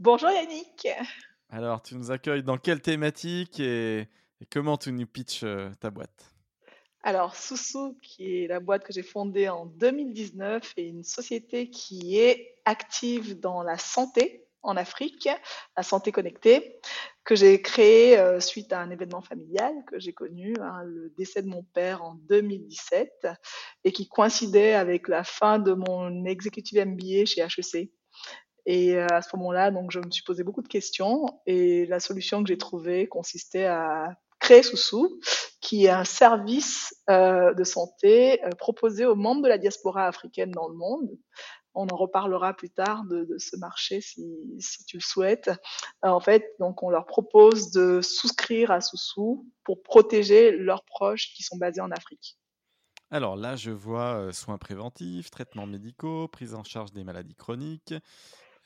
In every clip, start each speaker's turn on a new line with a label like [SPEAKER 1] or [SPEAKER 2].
[SPEAKER 1] Bonjour Yannick.
[SPEAKER 2] Alors, tu nous accueilles dans quelle thématique et, comment tu nous pitches euh, ta boîte?
[SPEAKER 1] Alors, Soussou, qui est la boîte que j'ai fondée en 2019, est une société qui est active dans la santé en Afrique, la santé connectée, que j'ai créée euh, suite à un événement familial que j'ai connu, hein, le décès de mon père en 2017, et qui coïncidait avec la fin de mon executive MBA chez HEC. Et euh, à ce moment-là, donc, je me suis posé beaucoup de questions et la solution que j'ai trouvée consistait à créer Soussou, qui est un service euh, de santé euh, proposé aux membres de la diaspora africaine dans le monde. On en reparlera plus tard de, ce marché si, si, tu le souhaites. en fait, donc on leur propose de souscrire à Soussou pour protéger leurs proches qui sont basés en Afrique.
[SPEAKER 2] Alors là, je vois soins préventifs, traitements médicaux, prise en charge des maladies chroniques,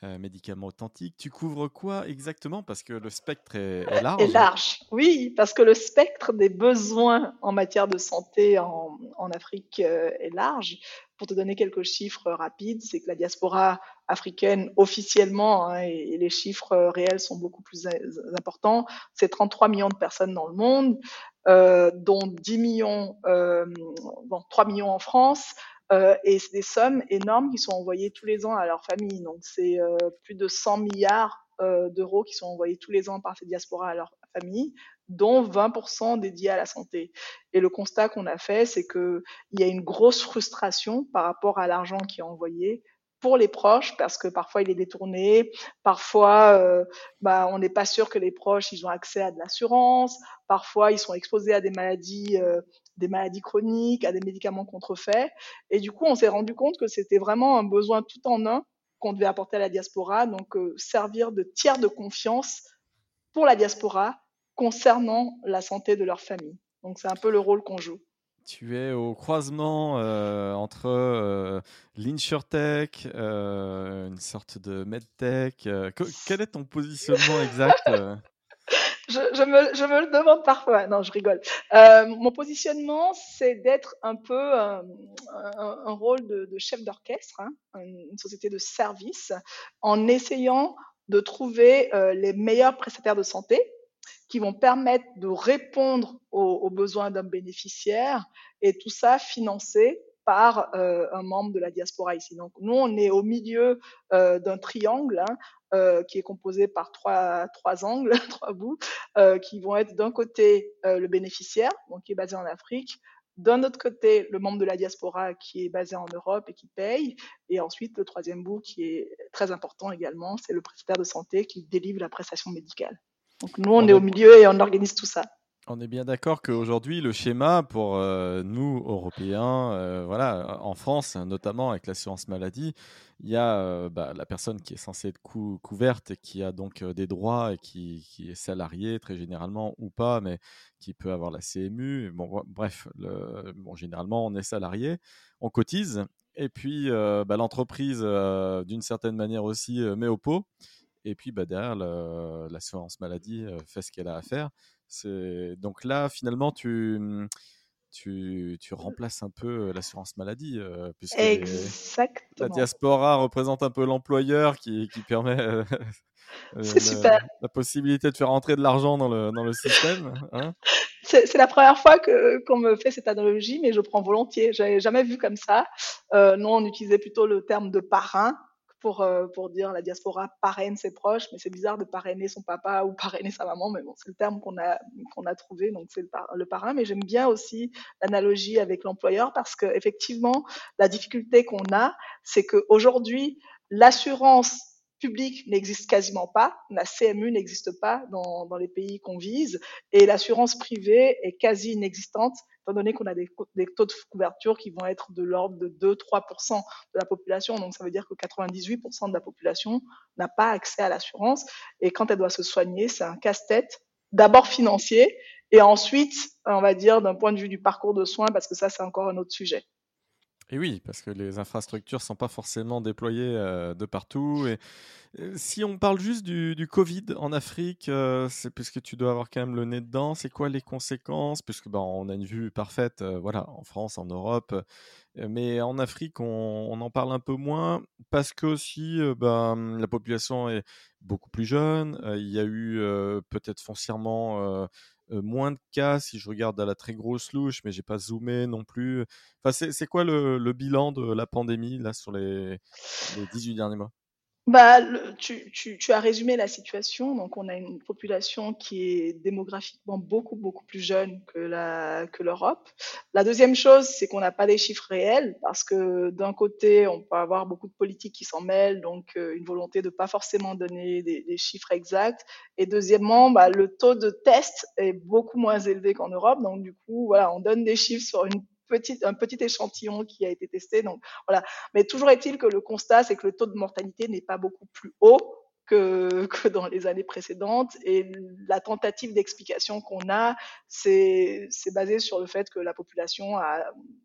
[SPEAKER 2] euh, médicaments authentiques. Tu couvres quoi exactement? Parce que le spectre est, large.
[SPEAKER 1] Est large, oui, parce que le spectre des besoins en matière de santé en, Afrique euh, est large. Pour te donner quelques chiffres rapides, c'est que la diaspora africaine officiellement, hein, et, les chiffres réels sont beaucoup plus importants, c'est 33 millions de personnes dans le monde, euh, dont 10 millions, bon, 3 millions en France, euh, et c'est des sommes énormes qui sont envoyées tous les ans à leurs familles. Donc c'est euh, plus de 100 milliards euh, d'euros qui sont envoyés tous les ans par ces diasporas à leurs familles, dont 20% dédiés à la santé. Et le constat qu'on a fait, c'est qu'il y a une grosse frustration par rapport à l'argent qui est envoyé pour les proches parce que parfois il est détourné, parfois euh, bah, on n'est pas sûr que les proches ils ont accès à de l'assurance, parfois ils sont exposés à des maladies, euh, des maladies chroniques, à des médicaments contrefaits. Et du coup, on s'est rendu compte que c'était vraiment un besoin tout en un qu'on devait apporter à la diaspora, donc euh, servir de tiers de confiance pour la diaspora concernant la santé de leur famille. Donc c'est un peu le rôle qu'on joue.
[SPEAKER 2] Tu es au croisement euh, entre euh, l'insurtech, euh, une sorte de medtech. quel est ton positionnement exact
[SPEAKER 1] je, me, le demande parfois. Non, je rigole. mon positionnement, c'est d'être un peu un, rôle de, chef d'orchestre, hein, une société de service, en essayant de trouver les meilleurs prestataires de santé qui vont permettre de répondre aux, besoins d'un bénéficiaire et tout ça financé par euh, un membre de la diaspora ici. Donc nous, on est au milieu euh, d'un triangle hein, euh, qui est composé par trois, trois angles, trois bouts, qui vont être d'un côté le bénéficiaire, donc qui est basé en Afrique, d'un autre côté le membre de la diaspora qui est basé en Europe et qui paye, et ensuite le troisième bout qui est très important également, c'est le prestataire de santé qui délivre la prestation médicale. Donc nous, on, est, au milieu et on organise tout ça.
[SPEAKER 2] On est bien d'accord qu'aujourd'hui, le schéma pour euh, nous, Européens, euh, voilà, en France, notamment avec l'assurance maladie, il y a euh, bah, la personne qui est censée être couverte et qui a donc des droits et qui, est salariée très généralement ou pas, mais qui peut avoir la CMU. Bon, bref, bon, généralement, on est salarié, on cotise, et puis bah, l'entreprise, d'une certaine manière aussi, met au pot. Et puis bah, derrière, l'assurance maladie fait ce qu'elle a à faire. Donc là, finalement, tu, mmh, tu, tu remplaces un peu l'assurance maladie, puisque la diaspora représente un peu l'employeur qui, qui, permet la, la, possibilité de faire rentrer de l'argent dans le, dans le système. Hein
[SPEAKER 1] c'est la première fois qu'on me fait cette analogie, mais je prends volontiers. J'avais jamais vu comme ça. Euh, nous, on utilisait plutôt le terme de parrain pour, euh, pour dire la diaspora parraine ses proches, mais c'est bizarre de parrainer son papa ou parrainer sa maman, mais bon, c'est le terme qu'on a, qu'on a trouvé, donc c'est le, parrain. Mais j'aime bien aussi l'analogie avec l'employeur parce que effectivement, la difficulté qu'on a, c'est qu'aujourd'hui, l'assurance publique n'existe quasiment pas, la CMU n'existe pas dans, les pays qu'on vise, et l'assurance privée est quasi inexistante, étant donné qu'on a des, des, taux de couverture qui vont être de l'ordre de 2-3% de la population. Donc ça veut dire que 98% de la population n'a pas accès à l'assurance, et quand elle doit se soigner, c'est un casse-tête, d'abord financier, et ensuite, on va dire, d'un point de vue du parcours de soins, parce que ça, c'est encore un autre sujet.
[SPEAKER 2] Et oui, parce que les infrastructures sont pas forcément déployées euh, de partout. Et euh, si on parle juste du, Covid en Afrique, euh, c'est puisque tu dois avoir quand même le nez dedans, c'est quoi les conséquences? Puisque ben, on a une vue parfaite, voilà, en France, en Europe, mais en Afrique, on, en parle un peu moins parce que aussi, ben, la population est beaucoup plus jeune. il y a eu peut-être foncièrement moins de cas si je regarde à la très grosse louche, mais j'ai pas zoomé non plus. Enfin, c'est quoi le, le, bilan de la pandémie là sur les, les 18 derniers mois?
[SPEAKER 1] Bah, tu, tu, tu, as résumé la situation. Donc, on a une population qui est démographiquement beaucoup, beaucoup plus jeune que l'Europe. La deuxième chose, c'est qu'on n'a pas les chiffres réels parce que d'un côté, on peut avoir beaucoup de politiques qui s'en mêlent, donc euh, une volonté de pas forcément donner des, des chiffres exacts. Et deuxièmement, bah, le taux de test est beaucoup moins élevé qu'en Europe. Donc, du coup, voilà, on donne des chiffres sur une un petit échantillon qui a été testé. Donc voilà. Mais toujours est-il que le constat, c'est que le taux de mortalité n'est pas beaucoup plus haut que, que, dans les années précédentes. Et la tentative d'explication qu'on a, c'est basé sur le fait que la population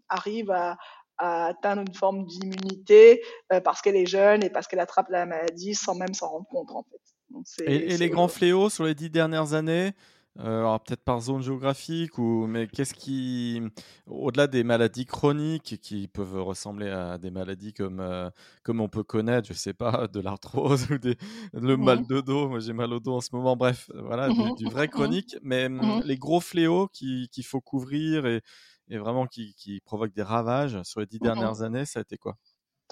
[SPEAKER 1] arrive à, à, atteindre une forme d'immunité euh, parce qu'elle est jeune et parce qu'elle attrape la maladie sans même s'en rendre compte en fait.
[SPEAKER 2] Donc, et, et les grands fléaux sur les dix dernières années euh, alors peut-être par zone géographique ou mais qu'est-ce qui au-delà des maladies chroniques qui peuvent ressembler à des maladies comme euh, comme on peut connaître je sais pas de l'arthrose ou des, le mmh mal de dos moi j'ai mal au dos en ce moment bref voilà du, mmh vrai chronique mais les gros fléaux qu'il faut couvrir et, et vraiment qui, qui provoquent des ravages sur les dix dernières années ça a été quoi?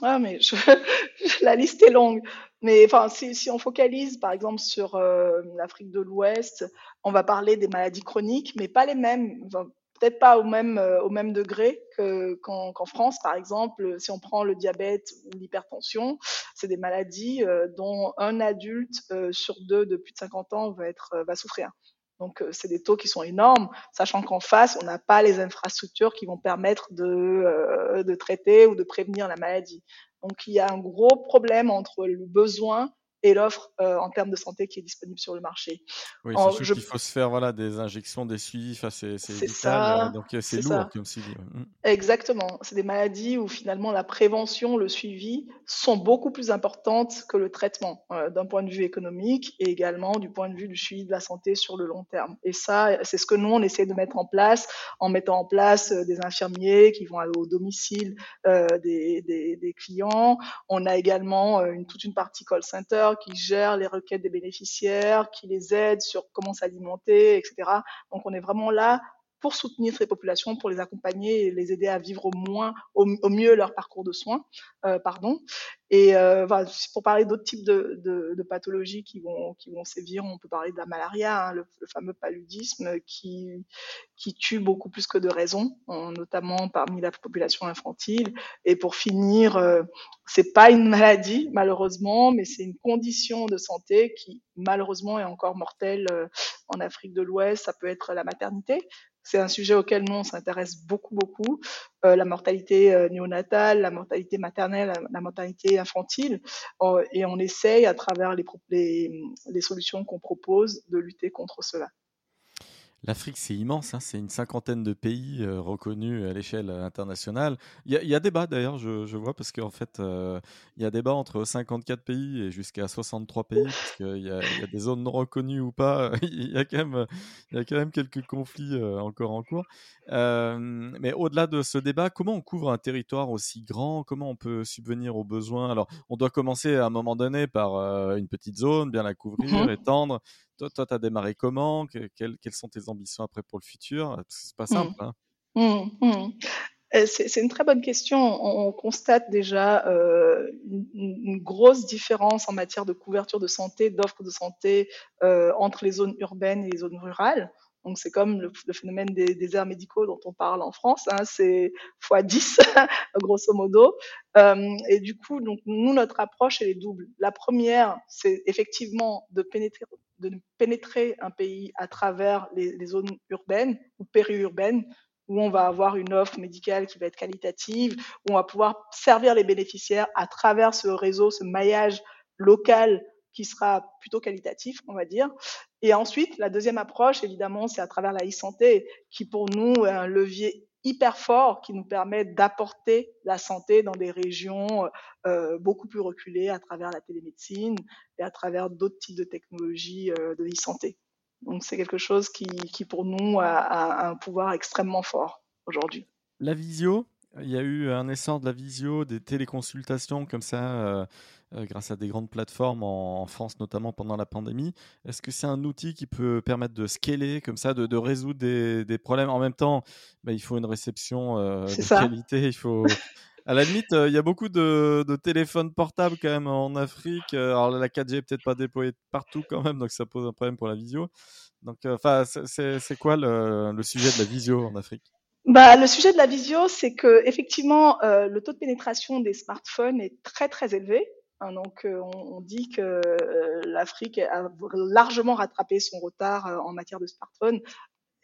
[SPEAKER 1] Ah, mais la liste est longue. Mais enfin, si, on focalise par exemple sur euh, l'Afrique de l'Ouest, on va parler des maladies chroniques, mais pas les mêmes. Peut-être pas au même, euh, au même degré qu'en qu France, par exemple. Si on prend le diabète ou l'hypertension, c'est des maladies euh, dont un adulte sur deux de plus de 50 ans va, être, va souffrir. Donc, euh, c'est des taux qui sont énormes, sachant qu'en face, on n'a pas les infrastructures qui vont permettre de, euh, de traiter ou de prévenir la maladie. Donc, il y a un gros problème entre le besoin et l'offre euh, en termes de santé qui est disponible sur le marché.
[SPEAKER 2] Oui, sûr qu'il faut se faire voilà, des injections, des suivis, enfin, c'est vital, donc c'est lourd comme suivi.
[SPEAKER 1] Mmh. Exactement, c'est des maladies où finalement la prévention, le suivi sont beaucoup plus importantes que le traitement euh, d'un point de vue économique et également du point de vue du suivi de la santé sur le long terme. Et ça, c'est ce que nous, on essaie de mettre en place en mettant en place euh, des infirmiers qui vont aller au domicile des, des, des, clients. On a également une, toute une partie call center qui gère les requêtes des bénéficiaires, qui les aide sur comment s'alimenter, etc. Donc on est vraiment là pour soutenir ces populations, pour les accompagner et les aider à vivre au moins, au, mieux leur parcours de soins, euh, pardon. Et euh, pour parler d'autres types de, pathologies qui vont, sévir, on peut parler de la malaria, hein, le, fameux paludisme qui, qui tue beaucoup plus que de raison, notamment parmi la population infantile. Et pour finir, euh, c'est pas une maladie malheureusement, mais c'est une condition de santé qui malheureusement est encore mortelle euh, en Afrique de l'Ouest. Ça peut être la maternité, c'est un sujet auquel nous, on s'intéresse beaucoup, beaucoup. Euh, la mortalité euh, néonatale, la mortalité maternelle, la, mortalité infantile. Euh, et on essaye, à travers les, solutions qu'on propose, de lutter contre cela.
[SPEAKER 2] L'Afrique, c'est immense, hein, c'est une cinquantaine de pays euh, reconnus à l'échelle internationale. Il y, a, débat d'ailleurs, je, vois, parce qu'en fait, euh, il y a débat entre 54 pays et jusqu'à 63 pays, parce qu'il y, a des zones non reconnues ou pas. il, y a quand même, y a quand même quelques conflits euh, encore en cours. mais au-delà de ce débat, comment on couvre un territoire aussi grand? Comment on peut subvenir aux besoins? Alors, on doit commencer à un moment donné par une petite zone, bien la couvrir, mmh étendre. Toi, tu as démarré comment? Quelles, sont tes ambitions après pour le futur? C'est pas mmh. simple. Hein
[SPEAKER 1] mmh, mmh. Euh, c'est une très bonne question. On, constate déjà euh, une, grosse différence en matière de couverture de santé, d'offres de santé euh, entre les zones urbaines et les zones rurales. Donc c'est comme le, phénomène des déserts médicaux dont on parle en France, hein, c'est x 10 grosso modo. Euh, et du coup, donc nous notre approche elle est double. La première, c'est effectivement de pénétrer, un pays à travers les zones urbaines ou périurbaines où on va avoir une offre médicale qui va être qualitative, où on va pouvoir servir les bénéficiaires à travers ce réseau, ce maillage local qui sera plutôt qualitatif, on va dire. Et ensuite, la deuxième approche, évidemment, c'est à travers la e-santé, qui pour nous est un levier hyper fort qui nous permet d'apporter la santé dans des régions euh, beaucoup plus reculées à travers la télémédecine et à travers d'autres types de technologies euh, de e-santé. Donc c'est quelque chose qui, qui pour nous a, a, un pouvoir extrêmement fort aujourd'hui.
[SPEAKER 2] La visio, il y a eu un essor de la visio, des téléconsultations comme ça, euh, euh, grâce à des grandes plateformes en, France, notamment pendant la pandémie. Est-ce que c'est un outil qui peut permettre de scaler comme ça, de, résoudre des, problèmes? En même temps, bah, il faut une réception euh, de qualité, il faut. À la limite, il y a beaucoup de, téléphones portables quand même en Afrique. Alors la 4G est peut-être pas déployée partout quand même, donc ça pose un problème pour la visio. Donc, enfin, c'est quoi le, le sujet de la visio en Afrique?
[SPEAKER 1] Bah, le sujet de la visio, c'est que effectivement, euh, le taux de pénétration des smartphones est très très élevé. Hein, donc, euh, on, dit que euh, l'Afrique a largement rattrapé son retard en matière de smartphones.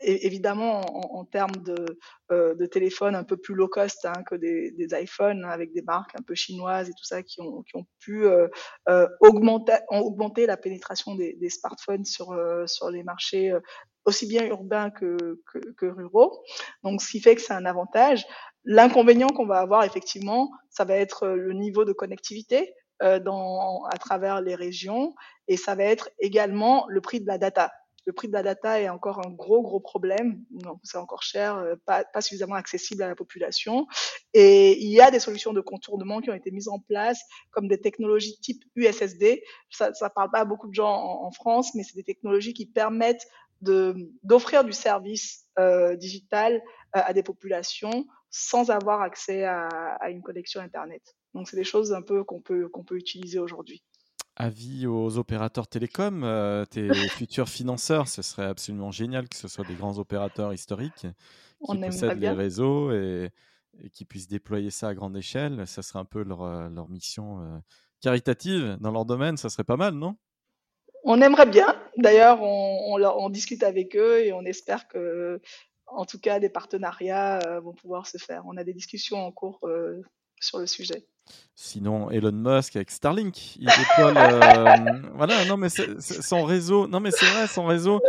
[SPEAKER 1] Évidemment, en, en termes de, euh, de, téléphones un peu plus low cost hein, que des, des, iPhones, avec des marques un peu chinoises et tout ça qui ont, qui ont pu augmenter, augmenter la pénétration des, des smartphones sur, sur les marchés aussi bien urbains que, que, que, ruraux. Donc, ce qui fait que c'est un avantage. L'inconvénient qu'on va avoir, effectivement, ça va être le niveau de connectivité euh, dans, à travers les régions et ça va être également le prix de la data. Le prix de la data est encore un gros, gros problème. C'est encore cher, euh, pas, suffisamment accessible à la population. Et il y a des solutions de contournement qui ont été mises en place, comme des technologies type USSD. Ça ne parle pas à beaucoup de gens en, en France, mais c'est des technologies qui permettent d'offrir du service euh, digital euh, à des populations sans avoir accès à, à une connexion Internet. Donc, c'est des choses un peu qu'on peut, qu'on peut utiliser aujourd'hui.
[SPEAKER 2] Avis aux opérateurs télécoms, euh, tes futurs financeurs, ce serait absolument génial que ce soit des grands opérateurs historiques qui possèdent les réseaux et, et, qui puissent déployer ça à grande échelle. Ça serait un peu leur, euh, leur mission euh, caritative dans leur domaine. Ça serait pas mal, non?
[SPEAKER 1] On aimerait bien. D'ailleurs, on, on, discute avec eux et on espère que, en tout cas, des partenariats euh, vont pouvoir se faire. On a des discussions en cours sur le sujet.
[SPEAKER 2] Sinon, Elon Musk avec Starlink, il déploie. Euh, voilà, non mais son réseau. Non mais c'est vrai, son réseau.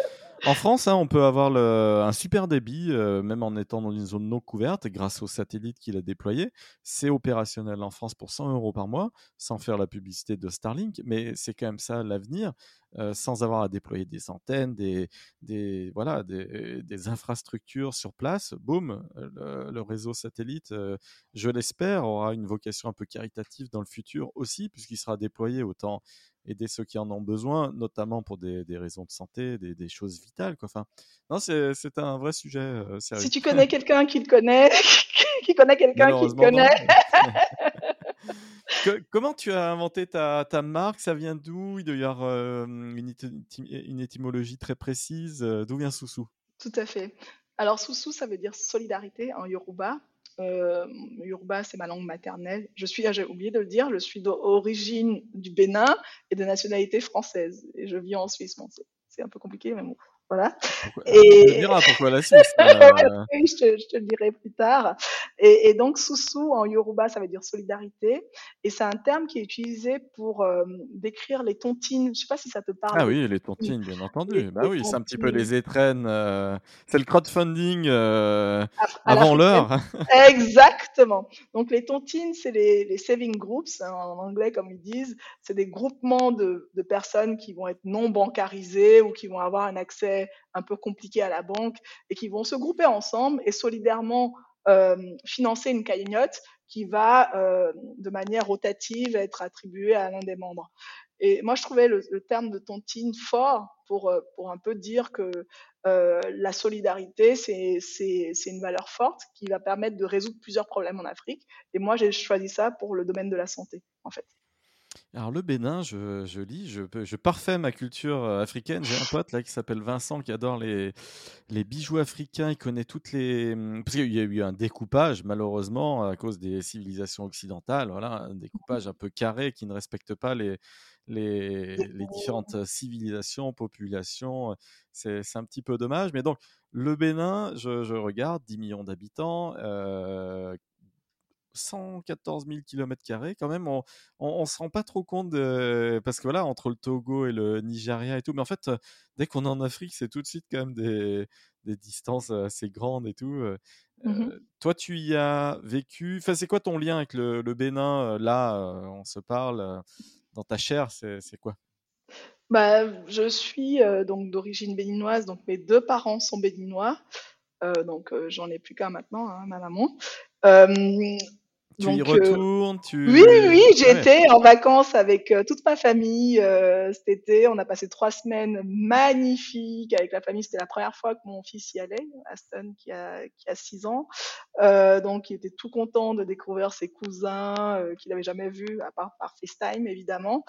[SPEAKER 2] En France, hein, on peut avoir un super débit, euh, même en étant dans une zone non couverte, grâce au satellite qu'il a déployé. C'est opérationnel en France pour 100 euros par mois, sans faire la publicité de Starlink, mais c'est quand même ça l'avenir, euh, sans avoir à déployer des antennes, des, des voilà, des, infrastructures sur place. Boum, le, le réseau satellite, euh, je l'espère, aura une vocation un peu caritative dans le futur aussi, puisqu'il sera déployé autant aider ceux qui en ont besoin, notamment pour des, des raisons de santé, des, des, choses vitales. Quoi. Enfin, non, c'est, un vrai sujet euh,
[SPEAKER 1] Si tu connais quelqu'un qui le connaît, qui connaît quelqu'un qui le connaît.
[SPEAKER 2] comment tu as inventé ta, ta marque? Ça vient d'où? Il doit y avoir euh, une, une, étymologie très précise. Euh, d'où vient Soussou
[SPEAKER 1] Tout à fait. Alors, Soussou, ça veut dire solidarité en Yoruba. Euh, Yoruba, c'est ma langue maternelle. Je suis, j'ai oublié de le dire, je suis d'origine du Bénin et de nationalité française. Et je vis en Suisse. Bon, c'est un peu compliqué, mais bon. Voilà.
[SPEAKER 2] et... Tu diras pourquoi la Suisse.
[SPEAKER 1] Euh. je, te, je, te, le dirai plus tard. Et, et, donc, Soussou, en Yoruba, ça veut dire solidarité. Et c'est un terme qui est utilisé pour euh, décrire les tontines. Je ne sais pas si ça te parle.
[SPEAKER 2] Ah oui, les tontines, bien entendu. bah oui, c'est un petit peu les étrennes. Euh, c'est le crowdfunding euh, avant l'heure.
[SPEAKER 1] Exactement. Donc, les tontines, c'est les, les, saving groups, hein, en anglais, comme ils disent. C'est des groupements de, de personnes qui vont être non bancarisées ou qui vont avoir un accès un peu compliqué à la banque et qui vont se grouper ensemble et solidairement euh, financer une cagnotte qui va euh, de manière rotative être attribuée à l'un des membres. Et moi, je trouvais le, terme de tontine fort pour, euh, pour un peu dire que la solidarité, c'est une valeur forte qui va permettre de résoudre plusieurs problèmes en Afrique. Et moi, j'ai choisi ça pour le domaine de la santé, en fait.
[SPEAKER 2] Alors le Bénin, je, lis, je, parfais ma culture euh, africaine. J'ai un pote là qui s'appelle Vincent qui adore les, bijoux africains. Il connaît toutes les... Hum, parce qu'il y a eu un découpage malheureusement à cause des civilisations occidentales. Voilà, un découpage un peu carré qui ne respecte pas les, différentes civilisations, populations. C'est un petit peu dommage. Mais donc le Bénin, je, je regarde, 10 millions d'habitants, euh, 114 000 km quand même, on, on, se rend pas trop compte de, parce que voilà, entre le Togo et le Nigeria et tout, mais en fait, dès qu'on est en Afrique, c'est tout de suite quand même des, des distances assez grandes et tout. Mmh toi, tu y as vécu. Enfin, c'est quoi ton lien avec le, le Bénin Là, on se parle. Dans ta chair, c'est quoi?
[SPEAKER 1] Bah, je suis donc d'origine béninoise, donc mes deux parents sont béninois, donc j'en ai plus qu'un maintenant, hein, ma maman.
[SPEAKER 2] Tu y euh, retournes tu...
[SPEAKER 1] Oui, oui, été en vacances avec euh, toute ma famille euh, cet été. On a passé trois semaines magnifiques avec la famille. C'était la première fois que mon fils y allait, Aston, qui a, qui a six ans. Donc, il était tout content de découvrir ses cousins qu'il n'avait jamais vus, à part par FaceTime, évidemment.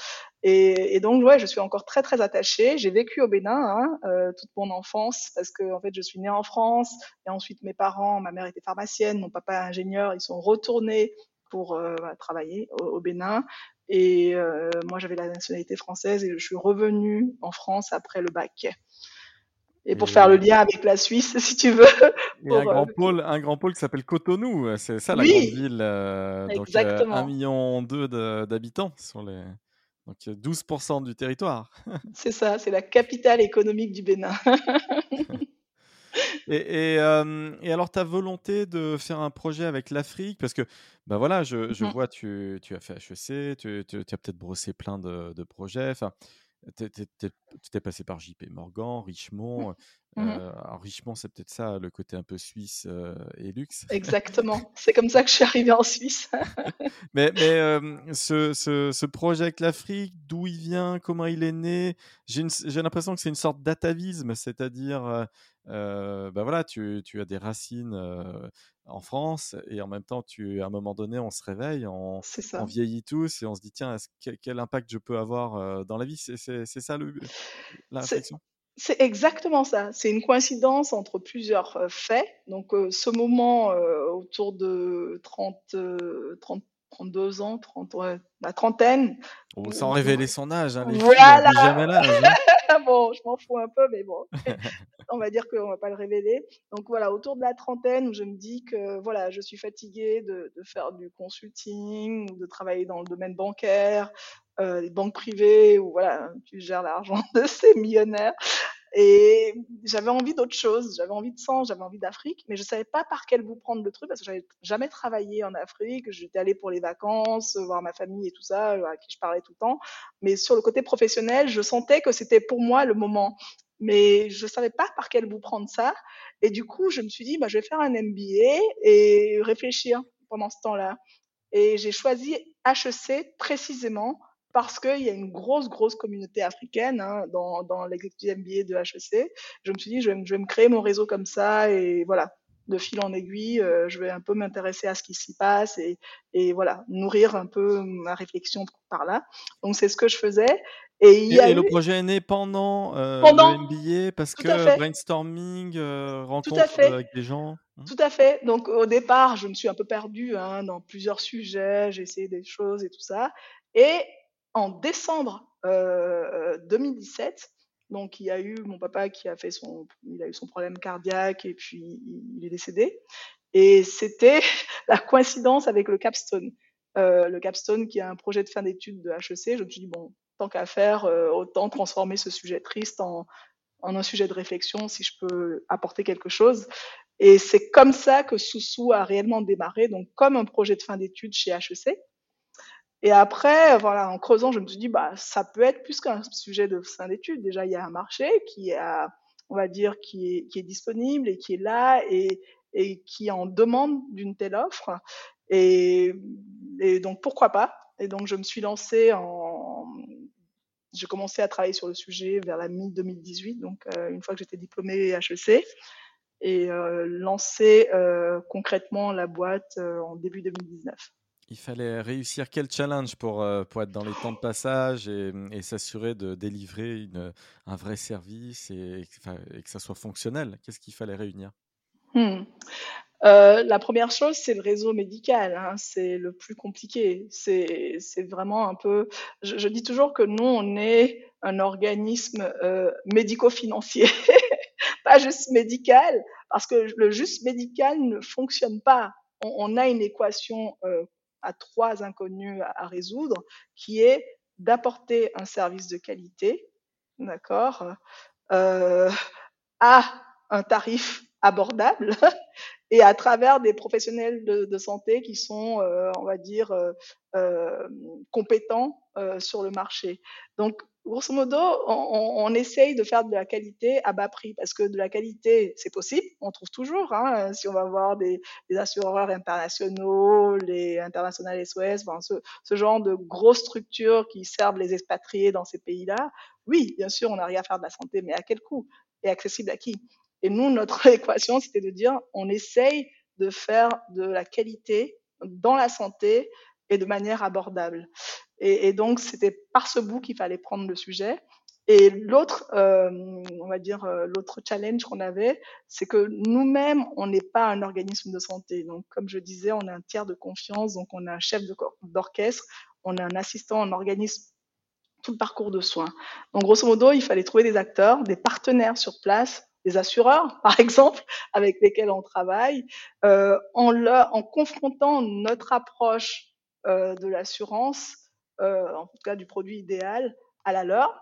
[SPEAKER 1] Et, et, donc, ouais, je suis encore très, très attachée. J'ai vécu au Bénin hein, euh, toute mon enfance parce que, en fait, je suis née en France. Et ensuite, mes parents, ma mère était pharmacienne, mon papa ingénieur, ils sont retournés pour euh, travailler au, au, Bénin. Et euh, moi, j'avais la nationalité française et je suis revenue en France après le bac. Et pour faire le lien avec la Suisse, si tu veux.
[SPEAKER 2] Pour, un, grand pôle, un grand pôle qui s'appelle Cotonou, c'est ça la grande ville. Euh, donc, Exactement. 1,2 million d'habitants sur les. Donc 12% du territoire.
[SPEAKER 1] c'est ça, c'est la capitale économique du Bénin.
[SPEAKER 2] et, et, euh, et, alors, ta volonté de faire un projet avec l'Afrique, parce que, ben voilà, je, je mmh vois, tu, tu, as fait HEC, tu, tu, tu as peut-être brossé plein de, de projets. Enfin, tu t'es passé par JP Morgan, Richemont. Mmh. Mmh euh, alors Richemont, c'est peut-être ça, le côté un peu suisse euh, et luxe.
[SPEAKER 1] Exactement. c'est comme ça que je suis arrivé en Suisse.
[SPEAKER 2] mais mais euh, ce, ce, ce, projet avec l'Afrique, d'où il vient, comment il est né, j'ai l'impression que c'est une sorte d'atavisme, c'est-à-dire, ben voilà, tu, tu, as des racines en France et en même temps tu à un moment donné on se réveille on, on vieillit tous et on se dit tiens quel impact je peux avoir dans la vie? C'est ça le, la réflexion
[SPEAKER 1] c'est exactement ça. C'est une coïncidence entre plusieurs euh, faits. Donc, euh, ce moment autour de 30, 30, 32 ans, 30, la trentaine.
[SPEAKER 2] Oh, sans révéler son âge, hein,
[SPEAKER 1] les voilà. jamais l'âge. Hein. bon, je m'en fous un peu, mais bon, on va dire qu'on va pas le révéler. Donc voilà, autour de la trentaine, où je me dis que voilà, je suis fatiguée de, de faire du consulting, de travailler dans le domaine bancaire, euh, les banques privées, où voilà, tu gères l'argent de ces millionnaires. Et j'avais envie d'autre chose, j'avais envie de sens, j'avais envie d'Afrique, mais je savais pas par quel bout prendre le truc parce que j'avais jamais travaillé en Afrique. J'étais allée pour les vacances, voir ma famille et tout ça, à qui je parlais tout le temps. Mais sur le côté professionnel, je sentais que c'était pour moi le moment. Mais je savais pas par quel bout prendre ça. Et du coup, je me suis dit, bah, je vais faire un MBA et réfléchir pendant ce temps-là. Et j'ai choisi HEC précisément parce qu'il y a une grosse, grosse communauté africaine hein, dans, dans l'exécutif MBA de HEC. Je me suis dit, je vais, je vais, me créer mon réseau comme ça et voilà, de fil en aiguille, euh, je vais un peu m'intéresser à ce qui s'y passe et, et, voilà, nourrir un peu ma réflexion par là. Donc c'est ce que je faisais.
[SPEAKER 2] Et, il y a et le projet est né pendant, euh, pendant le MBA parce que brainstorming, euh, rencontre avec des gens.
[SPEAKER 1] Hein? Tout à fait. Donc au départ, je me suis un peu perdue hein, dans plusieurs sujets, j'ai essayé des choses et tout ça. Et en décembre euh, 2017, donc il y a eu mon papa qui a fait son, il a eu son problème cardiaque et puis il est décédé. Et c'était la coïncidence avec le capstone. Euh, le capstone qui est un projet de fin d'études de HEC. Je me suis dit bon, tant qu'à faire, euh, autant transformer ce sujet triste en, en, un sujet de réflexion si je peux apporter quelque chose. Et c'est comme ça que Soussou a réellement démarré, donc comme un projet de fin d'études chez HEC. Et après, voilà, en creusant, je me suis dit, bah, ça peut être plus qu'un sujet de fin d'études. Déjà, il y a un marché qui est, disponible et qui est là et, qui en demande d'une telle offre. Et, donc, pourquoi pas? Et donc, je me suis lancée. J'ai commencé à travailler sur le sujet vers la mi-2018, donc euh, une fois que j'étais diplômée HEC, et euh, lancé euh, concrètement la boîte euh, en début 2019.
[SPEAKER 2] Il fallait réussir quel challenge pour, euh, pour être dans les temps de passage et, s'assurer de délivrer un vrai service et, que ça soit fonctionnel? Qu'est-ce qu'il fallait réunir?
[SPEAKER 1] Hmm. euh, La première chose, c'est le réseau médical. Hein, c'est le plus compliqué. C'est vraiment un peu. Je, dis toujours que nous, on est un organisme euh, médico-financier, pas juste médical, parce que le juste médical ne fonctionne pas. On, a une équation à trois inconnus à, résoudre, qui est d'apporter un service de qualité, d'accord, euh, à un tarif abordable et à travers des professionnels de, santé qui sont, euh, on va dire, euh, compétents sur le marché. Donc, grosso modo, on, on, essaye de faire de la qualité à bas prix parce que de la qualité, c'est possible, on trouve toujours. Hein, si on va voir des, des, assureurs internationaux, les internationales SOS, enfin, ce, ce, genre de grosses structures qui servent les expatriés dans ces pays-là, oui, bien sûr, on rien à faire de la santé, mais à quel coût? Et accessible à qui? Et nous, notre équation, c'était de dire, on essaye de faire de la qualité dans la santé et de manière abordable. Et, donc, c'était par ce bout qu'il fallait prendre le sujet. Et l'autre, euh, on va dire, euh, l'autre challenge qu'on avait, c'est que nous-mêmes, on n'est pas un organisme de santé. Donc, comme je disais, on a un tiers de confiance, donc on a un chef d'orchestre, on a un assistant, un organisme, tout le parcours de soins. Donc, grosso modo, il fallait trouver des acteurs, des partenaires sur place, des assureurs, par exemple, avec lesquels on travaille, euh, en, en confrontant notre approche de l'assurance en tout cas du produit idéal, à la leur.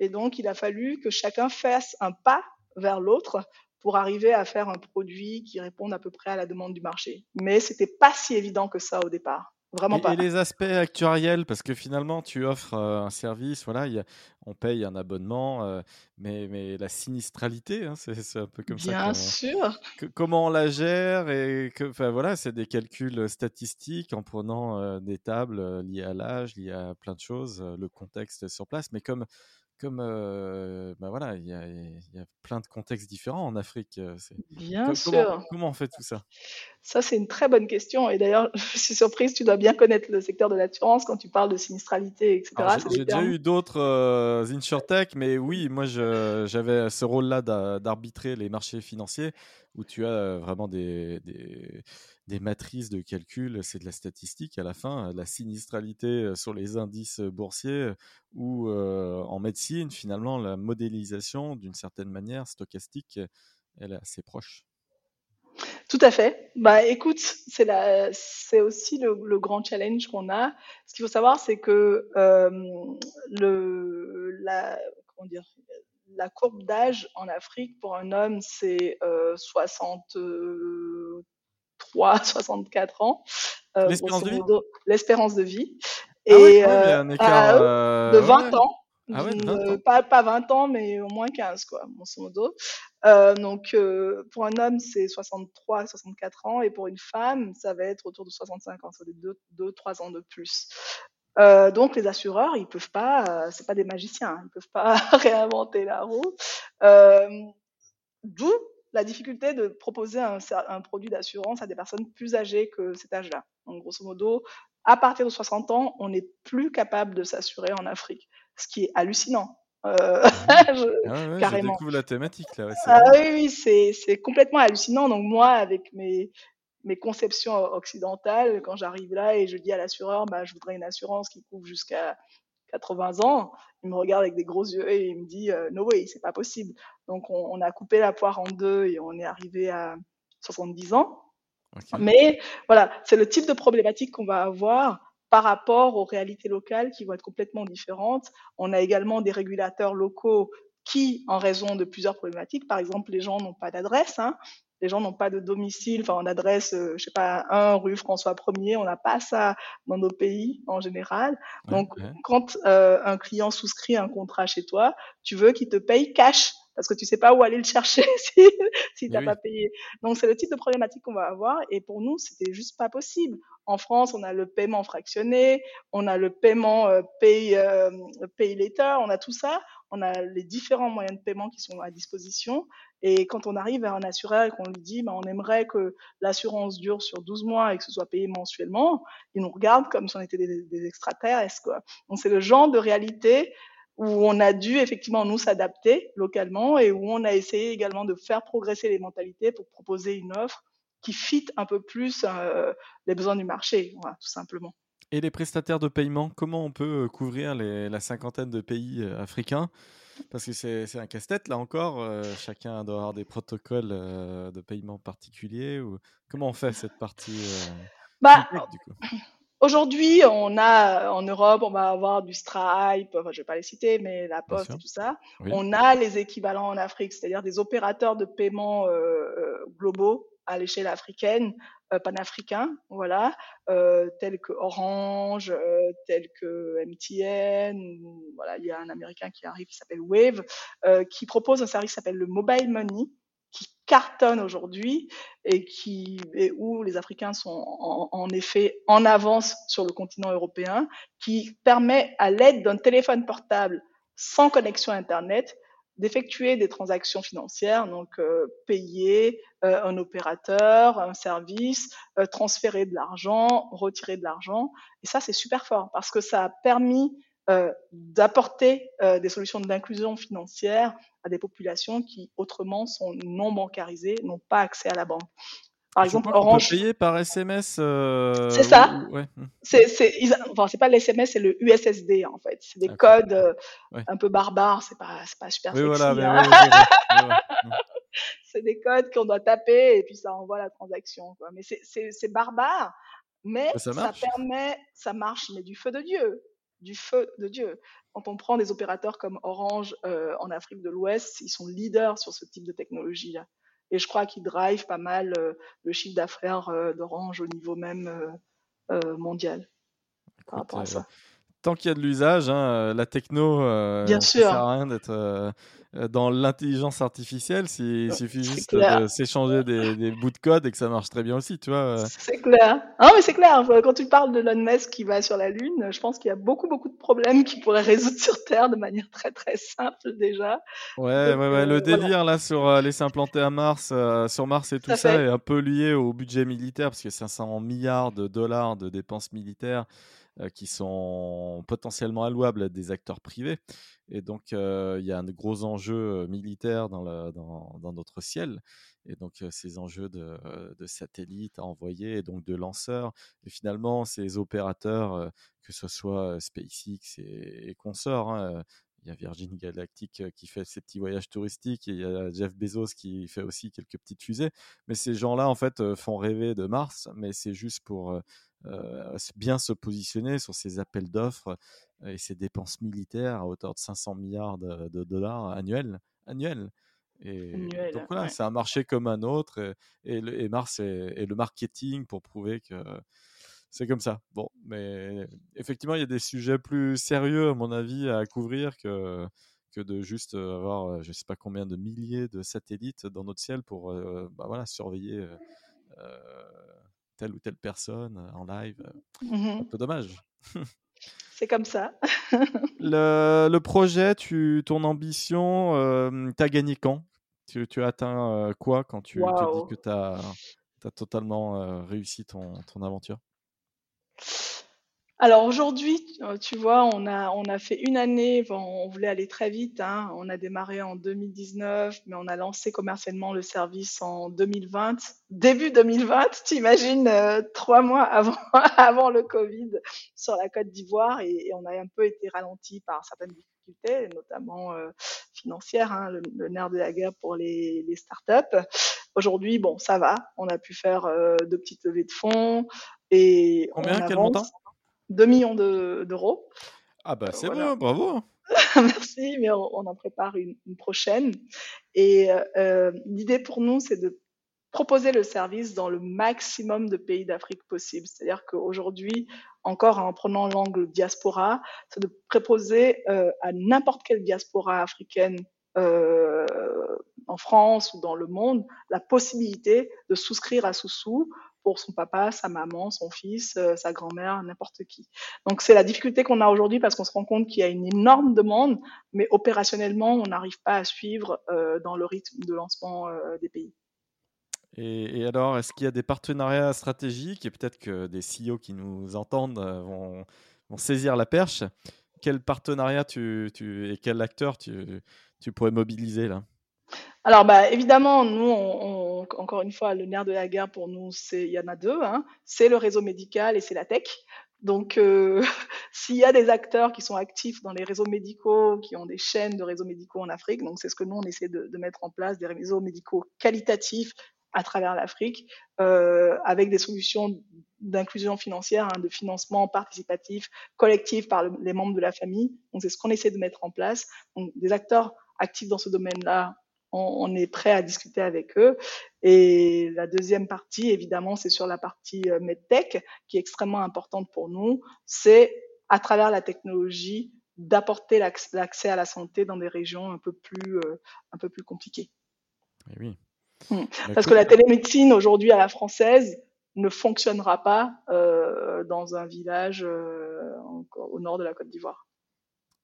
[SPEAKER 1] Et donc, il a fallu que chacun fasse un pas vers l'autre pour arriver à faire un produit qui réponde à peu près à la demande du marché. Mais c'était pas si évident que ça au départ. Vraiment
[SPEAKER 2] et,
[SPEAKER 1] pas.
[SPEAKER 2] Et les aspects actuariels, parce que finalement, tu offres euh, un service, voilà, y a, on paye un abonnement, euh, mais, mais la sinistralité, hein, c'est un peu comme
[SPEAKER 1] Bien
[SPEAKER 2] ça.
[SPEAKER 1] Bien sûr.
[SPEAKER 2] Que, comment on la gère et que, enfin voilà, c'est des calculs statistiques en prenant euh, des tables euh, liées à l'âge, liées à plein de choses, euh, le contexte sur place, mais comme comme euh, bah voilà, il y, y, a plein de contextes différents en Afrique.
[SPEAKER 1] Bien
[SPEAKER 2] comment,
[SPEAKER 1] sûr.
[SPEAKER 2] Comment on fait tout ça?
[SPEAKER 1] Ça, c'est une très bonne question. Et d'ailleurs, je suis surprise, tu dois bien connaître le secteur de l'assurance quand tu parles de sinistralité, etc.
[SPEAKER 2] J'ai déjà eu d'autres euh, InsurTech, mais oui, moi, j'avais ce rôle-là d'arbitrer les marchés financiers où tu as vraiment des, matrices de calcul, c'est de la statistique à la fin, la sinistralité sur les indices boursiers ou euh, en médecine, finalement, la modélisation, d'une certaine manière, stochastique, elle est assez proche.
[SPEAKER 1] Tout à fait. Bah, écoute, c'est la, c'est aussi le, le, grand challenge qu'on a. Ce qu'il faut savoir, c'est que euh, le, la, comment dire, la courbe d'âge en Afrique pour un homme, c'est euh, 63, 64 ans.
[SPEAKER 2] Euh, l'espérance de vie.
[SPEAKER 1] L'espérance de vie.
[SPEAKER 2] Et ah oui, il y a un écart,
[SPEAKER 1] euh, de 20
[SPEAKER 2] ouais.
[SPEAKER 1] ans.
[SPEAKER 2] Ah ouais, 20 ans.
[SPEAKER 1] Pas, pas 20 ans, mais au moins 15, quoi, grosso modo. Euh, donc, euh, pour un homme, c'est 63, 64 ans, et pour une femme, ça va être autour de 65 ans, ça va être 2-3 ans de plus. Euh, donc les assureurs, ils peuvent pas, euh, c'est pas des magiciens, ils peuvent pas réinventer la roue. Euh, D'où la difficulté de proposer un, un produit d'assurance à des personnes plus âgées que cet âge-là. Donc grosso modo, à partir de 60 ans, on n'est plus capable de s'assurer en Afrique, ce qui est hallucinant. Euh,
[SPEAKER 2] je, ah ouais, carrément. Je découvre la thématique là. Ouais,
[SPEAKER 1] ah oui, oui, c'est complètement hallucinant. Donc moi, avec mes mes conceptions occidentales, quand j'arrive là et je dis à l'assureur, bah, je voudrais une assurance qui couvre jusqu'à 80 ans, il me regarde avec des gros yeux et il me dit euh, no way, c'est pas possible. Donc on, on, a coupé la poire en deux et on est arrivé à 70 ans. Okay. Mais voilà, c'est le type de problématique qu'on va avoir par rapport aux réalités locales qui vont être complètement différentes. On a également des régulateurs locaux qui, en raison de plusieurs problématiques, par exemple, les gens n'ont pas d'adresse, hein, les gens n'ont pas de domicile, enfin on adresse, euh, je sais pas, 1 rue François 1er, on n'a pas ça dans nos pays en général. Donc ouais, ouais. quand euh, un client souscrit un contrat chez toi, tu veux qu'il te paye cash parce que tu sais pas où aller le chercher si, si oui. pas payé. Donc c'est le type de problématique qu'on va avoir et pour nous c'était juste pas possible. En France, on a le paiement fractionné, on a le paiement euh, pay, euh, pay later, on a tout ça. on a les différents moyens de paiement qui sont à disposition. Et quand on arrive à un assureur et qu'on lui dit, bah, on aimerait que l'assurance dure sur 12 mois et que ce soit payé mensuellement, il nous regarde comme si on était des, des extraterrestres. Quoi. Donc c'est le genre de réalité où on a dû effectivement nous s'adapter localement et où on a essayé également de faire progresser les mentalités pour proposer une offre qui fit un peu plus euh, les besoins du marché, voilà, tout simplement.
[SPEAKER 2] Et les prestataires de paiement, comment on peut euh, couvrir les, la cinquantaine de pays euh, africains? Parce que c'est un casse-tête, là encore. Euh, chacun doit avoir des protocoles de paiement particuliers. Ou... Comment on fait cette partie
[SPEAKER 1] bah, Aujourd'hui, on a en Europe, on va avoir du Stripe, enfin, je ne vais pas les citer, mais la Poste et tout ça. On a les équivalents en Afrique, c'est-à-dire des opérateurs de paiement globaux à l'échelle africaine, euh, panafricain, voilà, euh, tels que Orange, euh, tels que MTN, voilà, il y a un américain qui arrive qui s'appelle Wave, euh, qui propose un service qui s'appelle le Mobile Money, qui cartonne aujourd'hui et qui et où les Africains sont en, effet en avance sur le continent européen, qui permet à l'aide d'un téléphone portable sans connexion Internet d'effectuer des transactions financières, donc euh, payer euh, un opérateur, un service, euh, transférer de l'argent, retirer de l'argent. Et ça, c'est super fort parce que ça a permis d'apporter des solutions d'inclusion financière à des populations qui autrement sont non bancarisées, n'ont pas accès à la banque.
[SPEAKER 2] Par exemple, Orange. Peut payer par SMS.
[SPEAKER 1] Euh... C'est ça. Ouais. Hmm. C'est, c'est, enfin, c'est pas l'SMS, c'est le USSD en fait. C'est des codes euh, ouais. un peu barbares. C'est pas, c'est pas super oui, sexy. Voilà, hein. c'est des codes qu'on doit taper et puis ça envoie la transaction. Quoi. Mais c'est, c'est, c'est barbare. Mais ça, ça, permet, ça marche, mais du feu de Dieu, du feu de Dieu. Quand on prend des opérateurs comme Orange euh, en Afrique de l'Ouest, ils sont leaders sur ce type de technologie là et je crois qu'il drive pas mal euh, le chiffre d'affaires euh, d'Orange au niveau même mondial par rapport à ça
[SPEAKER 2] tant qu'il y a de l'usage, hein, la techno, Bien sûr. ça sert à rien d'être dans l'intelligence artificielle. Il suffit juste de s'échanger des, des, bouts de code et que ça marche très bien aussi, tu vois.
[SPEAKER 1] C'est clair. Ah, mais c'est clair. Quand tu parles de Elon Musk qui va sur la Lune, je pense qu'il y a beaucoup, beaucoup de problèmes qu'il pourrait résoudre sur Terre de manière très, très simple déjà.
[SPEAKER 2] Ouais, ouais, ouais. Le délire là sur aller s'implanter à Mars, sur Mars et tout ça, ça est un peu lié au budget militaire parce que 500 milliards de dollars de dépenses militaires. Euh, qui sont potentiellement allouables à des acteurs privés. Et donc, euh, il y a un gros enjeu euh, militaire dans, dans, dans notre ciel. Et donc, ces enjeux de, de, satellites à envoyer et donc de lanceurs. Et finalement, ces opérateurs, que ce soit SpaceX et, consorts, hein, il y a Virgin Galactic qui fait ses petits voyages touristiques et il y a Jeff Bezos qui fait aussi quelques petites fusées. Mais ces gens-là, en fait, font rêver de Mars, mais c'est juste pour bien se positionner sur ces appels d'offres euh, et ces dépenses militaires à hauteur de 500 milliards de, dollars annuels. annuels. Et donc voilà, c'est un marché comme un autre et, et, Mars est, le marketing pour prouver que c'est comme ça. Bon, mais effectivement, il y a des sujets plus sérieux, à mon avis, à couvrir que, que de juste avoir, je ne sais pas combien de milliers de satellites dans notre ciel pour bah voilà, surveiller telle ou telle personne euh, en live. Euh, mmh un peu dommage.
[SPEAKER 1] C'est comme ça.
[SPEAKER 2] le, le, projet, tu, ton ambition, euh, tu as gagné quand? Tu, tu, as atteint quoi quand tu wow. te dis que tu as, as, totalement réussi ton, ton aventure?
[SPEAKER 1] Alors aujourd'hui, euh, tu vois, on a, on a fait une année, on voulait aller très vite, hein. on a démarré en 2019, mais on a lancé commercialement le service en 2020, début 2020, tu imagines, euh, trois mois avant, avant le Covid sur la Côte d'Ivoire, et, et, on a un peu été ralenti par certaines difficultés, notamment euh, financières, hein, le, le, nerf de la guerre pour les, les startups. Aujourd'hui, bon, ça va, on a pu faire euh, de petites levées de fonds, et
[SPEAKER 2] Combien, on quel montant?
[SPEAKER 1] 2 millions d'euros.
[SPEAKER 2] ah bah c'est voilà. bon, bravo.
[SPEAKER 1] Merci, mais on, on, en prépare une, une prochaine. Et euh, l'idée pour nous, c'est de proposer le service dans le maximum de pays d'Afrique possible. C'est-à-dire qu'aujourd'hui, encore en prenant l'angle diaspora, c'est de proposer euh, à n'importe quelle diaspora africaine euh, en France ou dans le monde la possibilité de souscrire à Soussou pour son papa, sa maman, son fils, euh, sa grand-mère, n'importe qui. Donc c'est la difficulté qu'on a aujourd'hui parce qu'on se rend compte qu'il y a une énorme demande, mais opérationnellement, on n'arrive pas à suivre euh, dans le rythme de lancement euh, des pays.
[SPEAKER 2] Et, alors, est-ce qu'il y a des partenariats stratégiques? Et peut-être que des CEO qui nous entendent vont, saisir la perche Quel partenariat tu, et quel acteur tu, tu pourrais mobiliser là?
[SPEAKER 1] Alors, bah, évidemment, nous, on, encore une fois, le nerf de la guerre pour nous, c'est, il y en a deux, hein. c'est le réseau médical et c'est la tech. Donc, euh, s'il y a des acteurs qui sont actifs dans les réseaux médicaux, qui ont des chaînes de réseaux médicaux en Afrique, donc c'est ce que nous, on essaie de, de, mettre en place, des réseaux médicaux qualitatifs à travers l'Afrique, euh, avec des solutions d'inclusion financière, hein, de financement participatif, collectif par les membres de la famille. Donc, c'est ce qu'on essaie de mettre en place. Donc, des acteurs actifs dans ce domaine-là, on, est prêt à discuter avec eux. Et la deuxième partie, évidemment, c'est sur la partie euh, MedTech, qui est extrêmement importante pour nous. C'est à travers la technologie d'apporter l'accès à la santé dans des régions un peu plus, euh, un peu plus compliquées.
[SPEAKER 2] Eh oui.
[SPEAKER 1] Mmh. Parce que la télémédecine aujourd'hui à la française ne fonctionnera pas euh, dans un village au nord de la Côte d'Ivoire.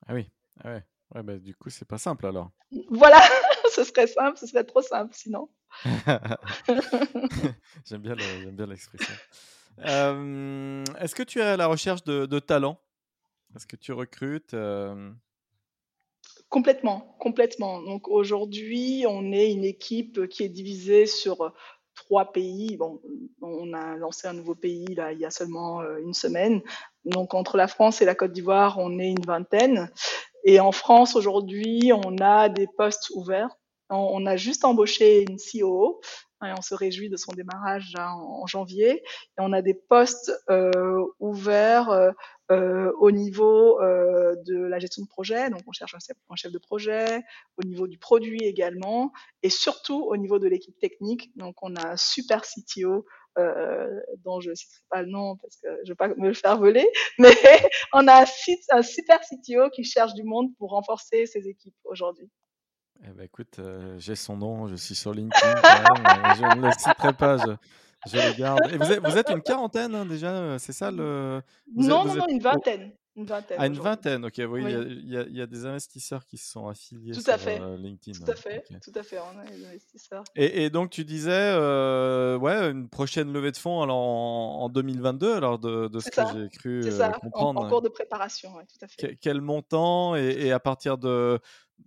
[SPEAKER 2] Ah oui, ah ouais. Ouais, bah, du coup, c'est pas simple alors.
[SPEAKER 1] Voilà, ce serait simple, ce serait trop simple sinon.
[SPEAKER 2] J'aime bien, bien l'expression. Est-ce que tu es à la recherche de, de talents Est-ce que tu recrutes
[SPEAKER 1] Complètement, complètement. Donc aujourd'hui, on est une équipe qui est divisée sur trois pays. Bon, on a lancé un nouveau pays là il y a seulement euh, une semaine. Donc entre la France et la Côte d'Ivoire, on est une vingtaine. Et en France, aujourd'hui, on a des postes ouverts. On, a juste embauché une COO et on se réjouit de son démarrage en, janvier. On a des postes euh, ouverts euh, euh, au niveau de la gestion de projet. Donc, on cherche un chef, un chef, de projet, au niveau du produit également, et surtout au niveau de l'équipe technique. Donc, on a un super CTO euh, dont je ne citerai pas le nom parce que je ne veux pas me le faire voler, mais on a un, super CTO qui cherche du monde pour renforcer ses équipes aujourd'hui.
[SPEAKER 2] Eh ben, écoute, euh, j'ai son nom, je suis sur LinkedIn, je ne le citerai pas, je, je le garde. Et vous êtes, vous êtes une quarantaine hein, déjà, euh, c'est ça le...
[SPEAKER 1] non, non, non, une vingtaine. Une vingtaine.
[SPEAKER 2] Ah, une vingtaine, ok. Oui, Il, y a, il, y a, des investisseurs qui se sont affiliés
[SPEAKER 1] tout
[SPEAKER 2] sur
[SPEAKER 1] à fait.
[SPEAKER 2] Euh, LinkedIn.
[SPEAKER 1] Tout à fait, tout à fait. On a des investisseurs.
[SPEAKER 2] Et, et donc, tu disais, euh, ouais, une prochaine levée de fonds alors en, 2022, alors de, de ce que j'ai cru
[SPEAKER 1] euh,
[SPEAKER 2] ça, comprendre.
[SPEAKER 1] En, en, cours de préparation, ouais, tout à fait.
[SPEAKER 2] quel montant et, et, à partir de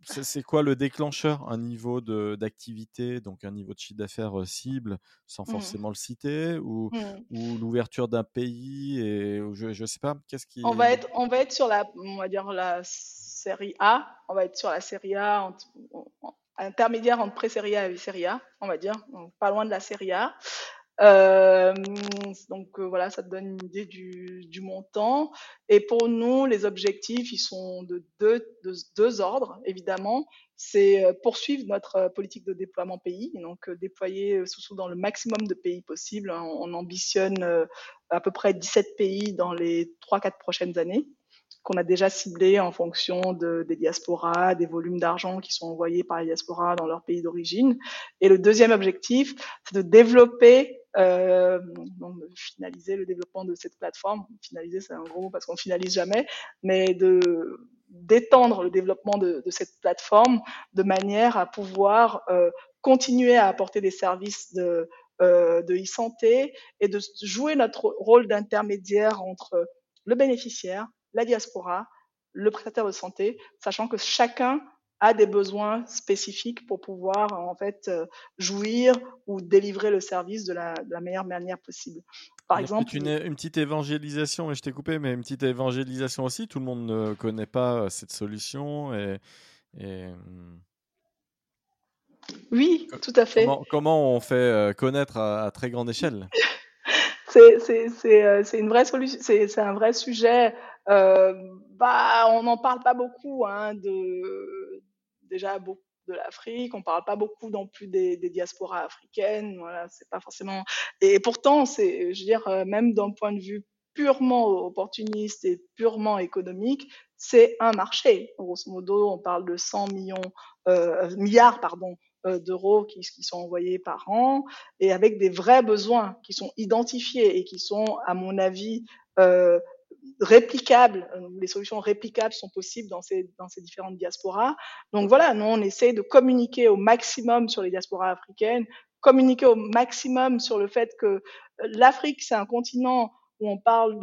[SPEAKER 2] c'est quoi le déclencheur? Un niveau d'activité, donc un niveau de chiffre d'affaires cible, sans mmh. forcément le citer, ou, mmh. ou l'ouverture d'un pays et je, ne sais pas, qu'est-ce qui
[SPEAKER 1] On va être on va être sur la on va dire la série A, on va être sur la série A intermédiaire entre pré-série A et série A, on va dire, pas loin de la série A. Euh, donc euh, voilà, ça te donne une idée du, du, montant. Et pour nous, les objectifs, ils sont de deux, de deux ordres, évidemment. C'est euh, poursuivre notre politique de déploiement pays, donc déployer sous dans le maximum de pays possible. On, ambitionne à peu près 17 pays dans les 3-4 prochaines années qu'on a déjà ciblé en fonction de, des diasporas, des volumes d'argent qui sont envoyés par les diasporas dans leur pays d'origine. Et le deuxième objectif, c'est de développer euh, donc finaliser le développement de cette plateforme. Finaliser, c'est un gros mot parce qu'on finalise jamais, mais de d'étendre le développement de, de, cette plateforme de manière à pouvoir euh, continuer à apporter des services de euh, de e-santé et de jouer notre rôle d'intermédiaire entre le bénéficiaire, la diaspora, le prestataire de santé, sachant que chacun a des besoins spécifiques pour pouvoir en fait euh, jouir ou délivrer le service de la, meilleure manière possible.
[SPEAKER 2] Par exemple, une, une, petite évangélisation, et je t'ai coupé, mais une petite évangélisation aussi. Tout le monde ne connaît pas euh, cette solution et, hmm.
[SPEAKER 1] oui, tout à fait.
[SPEAKER 2] Comment, on fait euh, connaître à, très grande échelle?
[SPEAKER 1] C'est une vraie solution, c'est un vrai sujet. Bah, on n'en parle pas beaucoup hein, déjà beaucoup de l'Afrique, on parle pas beaucoup non plus des, diasporas africaines, c'est pas forcément. Et pourtant, c'est, je euh, même d'un point de vue purement opportuniste et purement économique, c'est un marché. Grosso modo, on parle de 100 millions milliards pardon, d'euros qui, sont envoyés par an et avec des vrais besoins qui sont identifiés et qui sont, à mon avis, euh, réplicables, les solutions réplicables sont possibles dans ces, dans ces différentes diasporas. Donc voilà, nous, on essaie de communiquer au maximum sur les diasporas africaines, communiquer au maximum sur le fait que l'Afrique, c'est un continent où on parle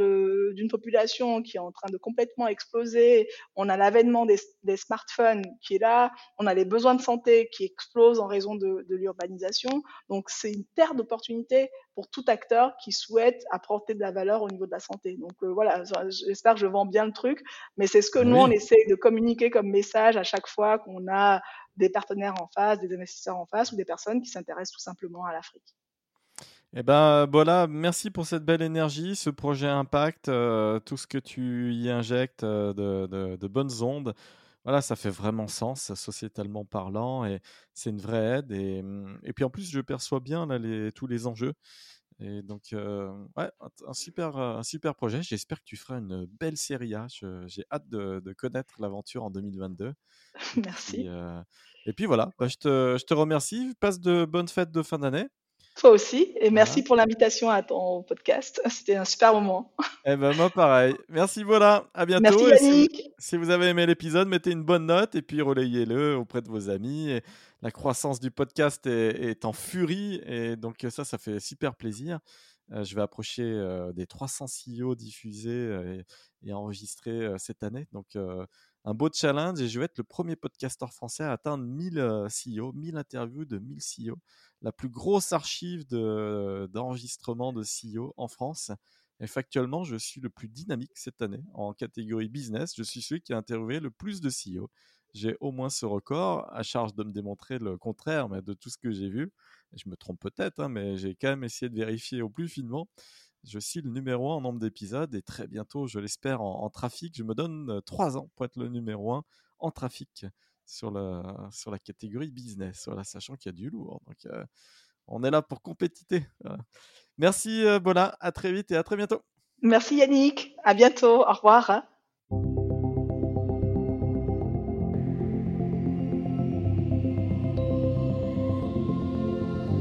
[SPEAKER 1] d'une population qui est en train de complètement exploser. On a l'avènement des, des, smartphones qui est là. On a les besoins de santé qui explosent en raison de, de l'urbanisation. Donc, c'est une terre d'opportunités pour tout acteur qui souhaite apporter de la valeur au niveau de la santé. Donc, euh, voilà, j'espère que je vends bien le truc, mais c'est ce que nous, on essaie de communiquer comme message à chaque fois qu'on a des partenaires en face, des investisseurs en face ou des personnes qui s'intéressent tout simplement à l'Afrique.
[SPEAKER 2] Eh ben voilà, merci pour cette belle énergie, ce projet Impact, euh, tout ce que tu y injectes euh, de, bonnes ondes. Voilà, ça fait vraiment sens, sociétalement parlant, et c'est une vraie aide. Et, et, puis en plus, je perçois bien là, les, tous les enjeux. Et donc, euh, ouais, un super, un super projet. J'espère que tu feras une belle série A. J'ai hâte de, connaître l'aventure en 2022.
[SPEAKER 1] Merci.
[SPEAKER 2] Et puis, voilà, bah, je, te, je te remercie. Passe de bonnes fêtes de fin d'année.
[SPEAKER 1] Toi aussi. Et merci pour l'invitation à ton podcast. C'était un super moment.
[SPEAKER 2] Eh ben, moi, pareil. Merci, voilà. À bientôt.
[SPEAKER 1] Merci, Yannick.
[SPEAKER 2] Si, vous avez aimé l'épisode, mettez une bonne note et puis relayez-le auprès de vos amis. Et la croissance du podcast est, en furie. Et donc, ça, ça fait super plaisir. Euh, je vais approcher euh, des 300 CEO diffusés euh, et, enregistrés cette année. Donc, un beau challenge. Et je vais être le premier podcasteur français à atteindre 1000 CEO, 1000 interviews de 1000 CEO la plus grosse archive d'enregistrement de, CEO en France. Et factuellement, je suis le plus dynamique cette année en catégorie business. Je suis celui qui a interviewé le plus de CEO. J'ai au moins ce record, à charge de me démontrer le contraire mais de tout ce que j'ai vu. Je me trompe peut-être, hein, mais j'ai quand même essayé de vérifier au plus finement. Je suis le numéro un en nombre d'épisodes et très bientôt, je l'espère, en, trafic. Je me donne euh, trois ans pour être le numéro un en trafic sur la, sur la catégorie business, voilà, sachant qu'il y a du lourd. Donc, euh, on est là pour compétiter. Merci, euh, Bola. À très vite et à très bientôt.
[SPEAKER 1] Merci, Yannick. À bientôt. Au revoir.